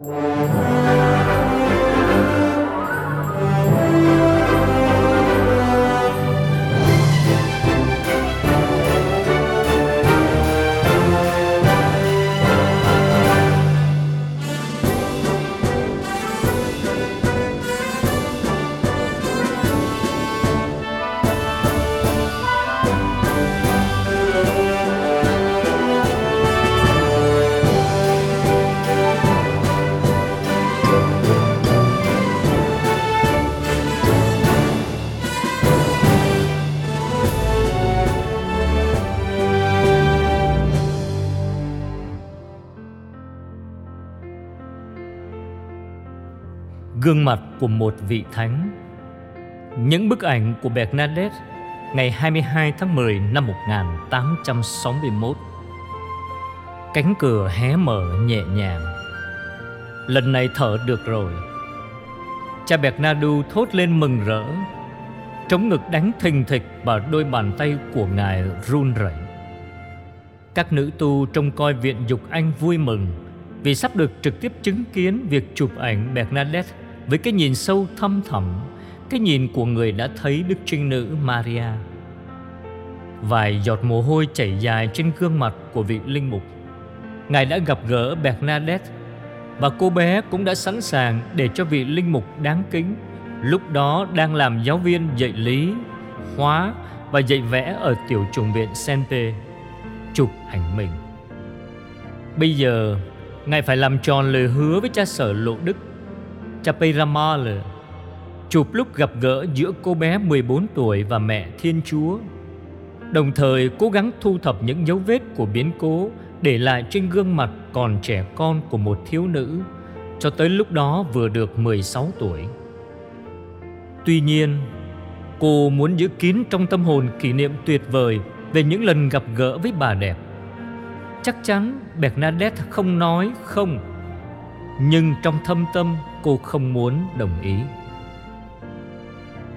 Música Gương mặt của một vị thánh. Những bức ảnh của Bernadette Ngày 22 tháng 10 năm 1861 Cánh cửa hé mở nhẹ nhàng. Lần này thở được rồi. Cha Bernardu thốt lên mừng rỡ. Trống ngực đánh thình thịch Và đôi bàn tay của ngài run rẩy. Các nữ tu trông coi viện dục anh vui mừng Vì sắp được trực tiếp chứng kiến Việc chụp ảnh Bernadette với cái nhìn sâu thâm thẳm, cái nhìn của người đã thấy Đức Trinh Nữ Maria. Vài giọt mồ hôi chảy dài trên gương mặt của vị linh mục. Ngài đã gặp gỡ Bernadette và cô bé cũng đã sẵn sàng để cho vị linh mục đáng kính lúc đó đang làm giáo viên dạy lý, hóa và dạy vẽ ở tiểu trùng viện Sainte chụp ảnh mình. Bây giờ, Ngài phải làm tròn lời hứa với cha sở lộ đức Chapiramal chụp lúc gặp gỡ giữa cô bé 14 tuổi và mẹ Thiên Chúa. Đồng thời cố gắng thu thập những dấu vết của biến cố để lại trên gương mặt còn trẻ con của một thiếu nữ cho tới lúc đó vừa được 16 tuổi. Tuy nhiên, cô muốn giữ kín trong tâm hồn kỷ niệm tuyệt vời về những lần gặp gỡ với bà đẹp. Chắc chắn Bernadette không nói không, nhưng trong thâm tâm cô không muốn đồng ý.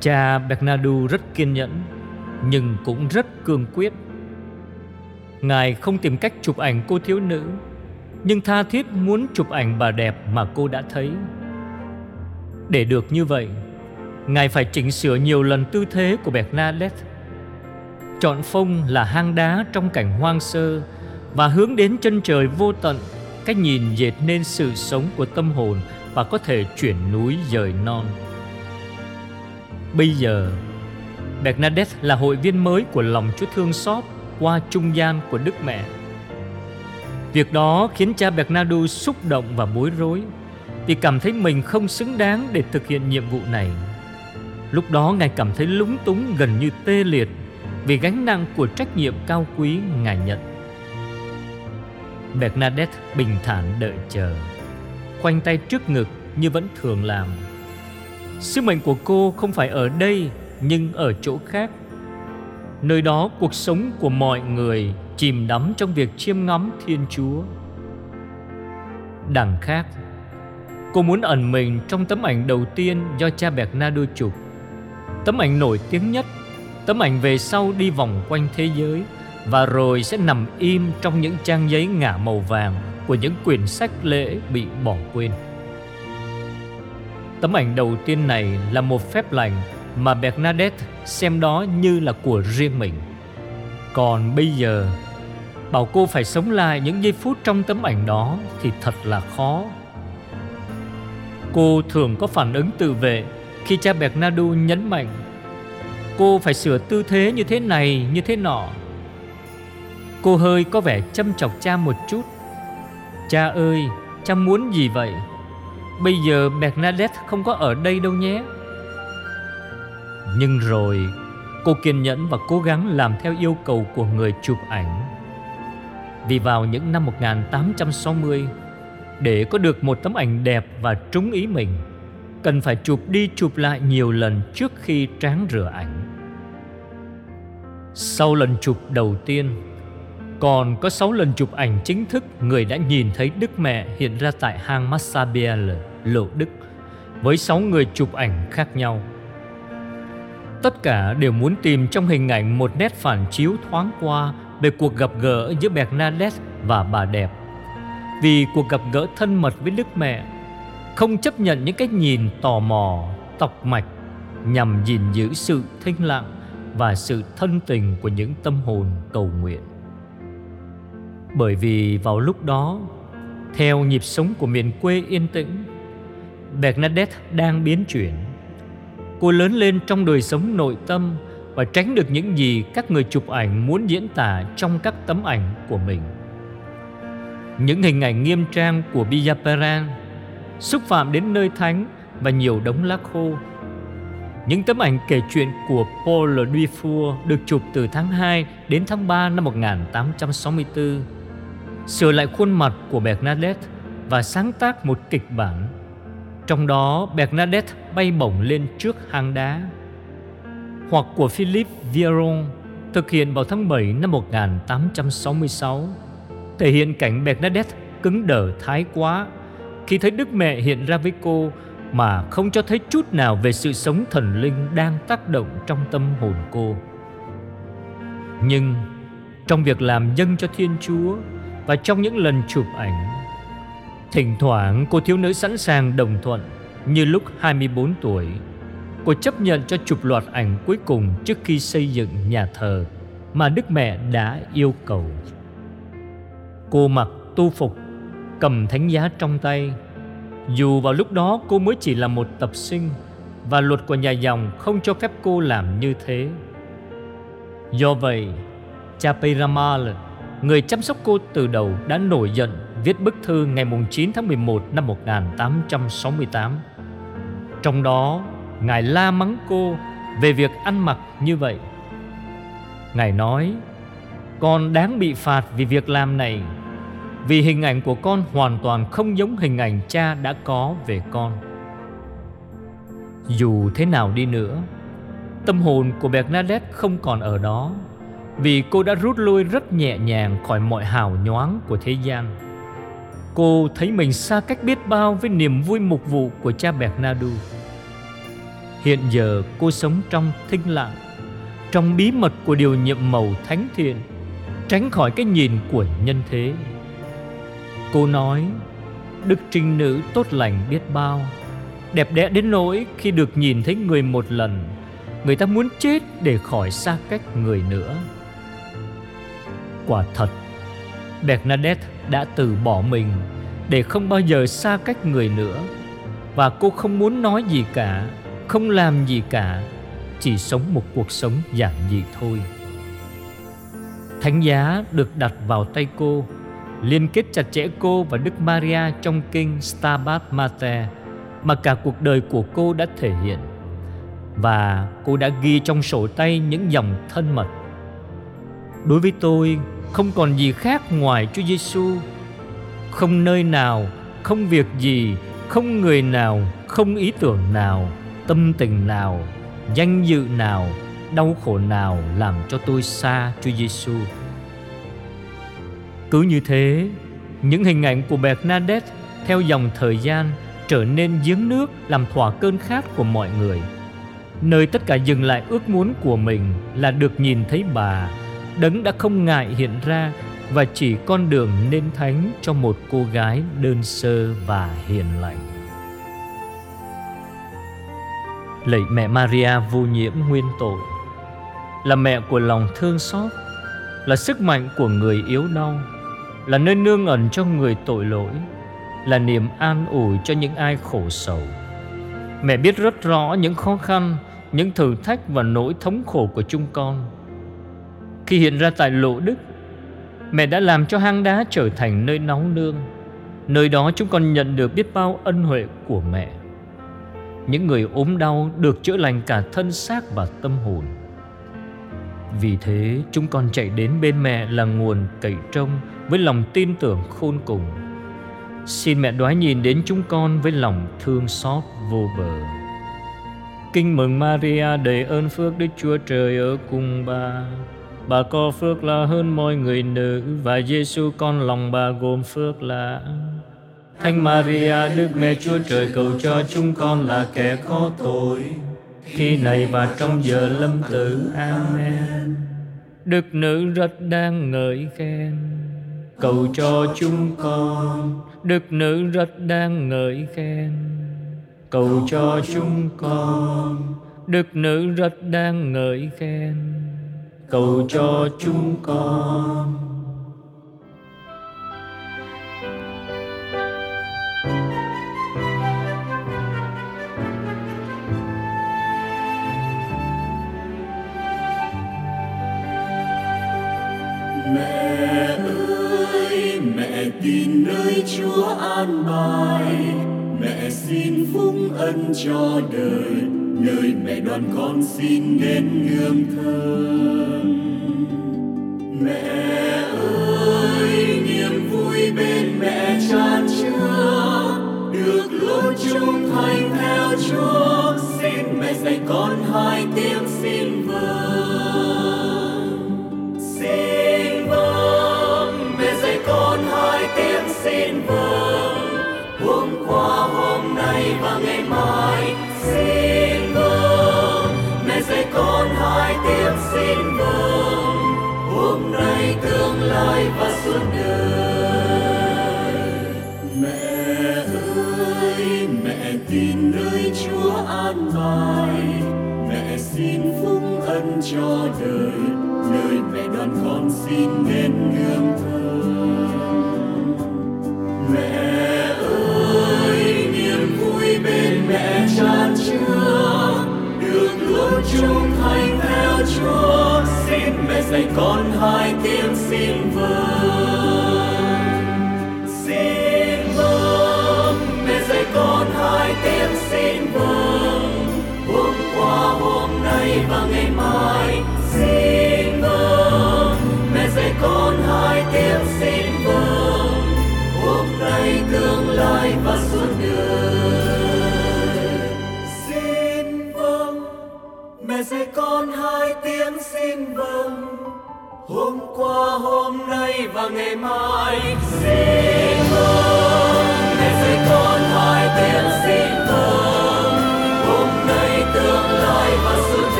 Cha Bernardu rất kiên nhẫn nhưng cũng rất cương quyết. Ngài không tìm cách chụp ảnh cô thiếu nữ nhưng tha thiết muốn chụp ảnh bà đẹp mà cô đã thấy. Để được như vậy, Ngài phải chỉnh sửa nhiều lần tư thế của Bernadette. Chọn phông là hang đá trong cảnh hoang sơ và hướng đến chân trời vô tận, cách nhìn dệt nên sự sống của tâm hồn và có thể chuyển núi dời non. Bây giờ, Bernadette là hội viên mới của lòng Chúa thương xót qua trung gian của Đức Mẹ. Việc đó khiến cha Bernardo xúc động và bối rối vì cảm thấy mình không xứng đáng để thực hiện nhiệm vụ này. Lúc đó Ngài cảm thấy lúng túng gần như tê liệt vì gánh nặng của trách nhiệm cao quý Ngài nhận. Bernadette bình thản đợi chờ khoanh tay trước ngực như vẫn thường làm. Sứ mệnh của cô không phải ở đây nhưng ở chỗ khác. Nơi đó cuộc sống của mọi người chìm đắm trong việc chiêm ngắm Thiên Chúa. Đằng khác, cô muốn ẩn mình trong tấm ảnh đầu tiên do cha Bernardo chụp. Tấm ảnh nổi tiếng nhất, tấm ảnh về sau đi vòng quanh thế giới và rồi sẽ nằm im trong những trang giấy ngả màu vàng của những quyển sách lễ bị bỏ quên. Tấm ảnh đầu tiên này là một phép lành mà Bernadette xem đó như là của riêng mình. Còn bây giờ, bảo cô phải sống lại những giây phút trong tấm ảnh đó thì thật là khó. Cô thường có phản ứng tự vệ khi cha Bernardo nhấn mạnh cô phải sửa tư thế như thế này, như thế nọ. Cô hơi có vẻ châm chọc cha một chút Cha ơi, cha muốn gì vậy? Bây giờ Bernadette không có ở đây đâu nhé. Nhưng rồi, cô kiên nhẫn và cố gắng làm theo yêu cầu của người chụp ảnh. Vì vào những năm 1860, để có được một tấm ảnh đẹp và trúng ý mình, cần phải chụp đi chụp lại nhiều lần trước khi tráng rửa ảnh. Sau lần chụp đầu tiên, còn có 6 lần chụp ảnh chính thức người đã nhìn thấy Đức Mẹ hiện ra tại hang Massabielle, Lộ Đức, với 6 người chụp ảnh khác nhau. Tất cả đều muốn tìm trong hình ảnh một nét phản chiếu thoáng qua về cuộc gặp gỡ giữa Bernadette và bà đẹp. Vì cuộc gặp gỡ thân mật với Đức Mẹ Không chấp nhận những cái nhìn tò mò, tọc mạch Nhằm gìn giữ sự thanh lặng Và sự thân tình của những tâm hồn cầu nguyện bởi vì vào lúc đó, Theo nhịp sống của miền quê yên tĩnh, Bernadette đang biến chuyển. Cô lớn lên trong đời sống nội tâm Và tránh được những gì các người chụp ảnh muốn diễn tả trong các tấm ảnh của mình. Những hình ảnh nghiêm trang của Villaparan Xúc phạm đến nơi thánh và nhiều đống lá khô. Những tấm ảnh kể chuyện của Paul Dufour được chụp từ tháng 2 đến tháng 3 năm 1864 sửa lại khuôn mặt của Bernadette và sáng tác một kịch bản. Trong đó, Bernadette bay bổng lên trước hang đá. Hoặc của Philip Vieron, Thực hiện vào tháng 7 năm 1866 Thể hiện cảnh Bernadette cứng đờ, thái quá, Khi thấy Đức Mẹ hiện ra với cô Mà không cho thấy chút nào về sự sống thần linh đang tác động trong tâm hồn cô. Nhưng, trong việc làm dân cho Thiên Chúa và trong những lần chụp ảnh, Thỉnh thoảng cô thiếu nữ sẵn sàng đồng thuận Như lúc 24 tuổi. Cô chấp nhận cho chụp loạt ảnh cuối cùng Trước khi xây dựng nhà thờ Mà Đức Mẹ đã yêu cầu. Cô mặc tu phục, Cầm thánh giá trong tay. Dù vào lúc đó cô mới chỉ là một tập sinh Và luật của nhà dòng không cho phép cô làm như thế. Do vậy Chapeiramal Người chăm sóc cô từ đầu đã nổi giận viết bức thư ngày 9 tháng 11 năm 1868. Trong đó, Ngài la mắng cô về việc ăn mặc như vậy. Ngài nói, con đáng bị phạt vì việc làm này, vì hình ảnh của con hoàn toàn không giống hình ảnh cha đã có về con. Dù thế nào đi nữa, tâm hồn của Bernadette không còn ở đó vì cô đã rút lui rất nhẹ nhàng khỏi mọi hào nhoáng của thế gian. Cô thấy mình xa cách biết bao với niềm vui mục vụ của cha Bernardo. Hiện giờ cô sống trong thinh lặng, trong bí mật của điều nhiệm màu thánh thiện, tránh khỏi cái nhìn của nhân thế. Cô nói, Đức Trinh Nữ tốt lành biết bao, đẹp đẽ đến nỗi khi được nhìn thấy người một lần, người ta muốn chết để khỏi xa cách người nữa. Quả thật, Bernadette đã từ bỏ mình để không bao giờ xa cách người nữa. Và cô không muốn nói gì cả không làm gì cả chỉ sống một cuộc sống giản dị thôi. Thánh giá được đặt vào tay cô liên kết chặt chẽ cô và đức maria trong kinh stabat mater mà cả cuộc đời của cô đã thể hiện. Và cô đã ghi trong sổ tay những dòng thân mật đối với tôi không còn gì khác ngoài Chúa Giêsu không nơi nào không việc gì không người nào không ý tưởng nào tâm tình nào danh dự nào đau khổ nào làm cho tôi xa Chúa Giêsu. Cứ như thế, những hình ảnh của Bernadette theo dòng thời gian trở nên giếng nước làm thỏa cơn khát của mọi người. Nơi tất cả dừng lại ước muốn của mình là được nhìn thấy bà, đấng đã không ngại hiện ra và chỉ con đường nên thánh cho một cô gái đơn sơ và hiền lành. Lạy mẹ Maria vô nhiễm nguyên tội, là mẹ của lòng thương xót, là sức mạnh của người yếu đau, là nơi nương ẩn cho người tội lỗi, là niềm an ủi cho những ai khổ sầu. Mẹ biết rất rõ những khó khăn, những thử thách và nỗi thống khổ của chúng con. Khi hiện ra tại lộ đức, Mẹ đã làm cho hang đá trở thành nơi nóng nương. Nơi đó chúng con nhận được biết bao ân huệ của mẹ. Những người ốm đau được chữa lành cả thân xác và tâm hồn. Vì thế chúng con chạy đến bên mẹ là nguồn cậy trông Với lòng tin tưởng khôn cùng. Xin mẹ đoái nhìn đến chúng con với lòng thương xót vô bờ. Kinh mừng Maria đầy ơn phước Đức Chúa Trời ở cùng bà. Bà có phước là hơn mọi người nữ Và Giêsu con lòng bà gồm phước là Thánh Maria, Đức Mẹ Chúa Trời cầu cho chúng con là kẻ có tội. Khi này và trong giờ lâm tử, Amen. Đức nữ rất đang ngợi khen, cầu cho chúng con. Đức nữ rất đang ngợi khen, cầu cho chúng con. Đức nữ rất đang ngợi khen cầu cho chúng con. Mẹ ơi, mẹ tin nơi chúa an bài. Mẹ xin phúc ân cho đời nơi mẹ đoàn con xin đến nương thơm mẹ lai và suốt đời. Mẹ ơi, mẹ tin nơi chúa an bài. Mẹ xin phúc ân cho đời. Nơi mẹ đoàn con xin đến nương thơm con hai tiếng xin vâng. Hôm qua hôm nay và ngày mai xin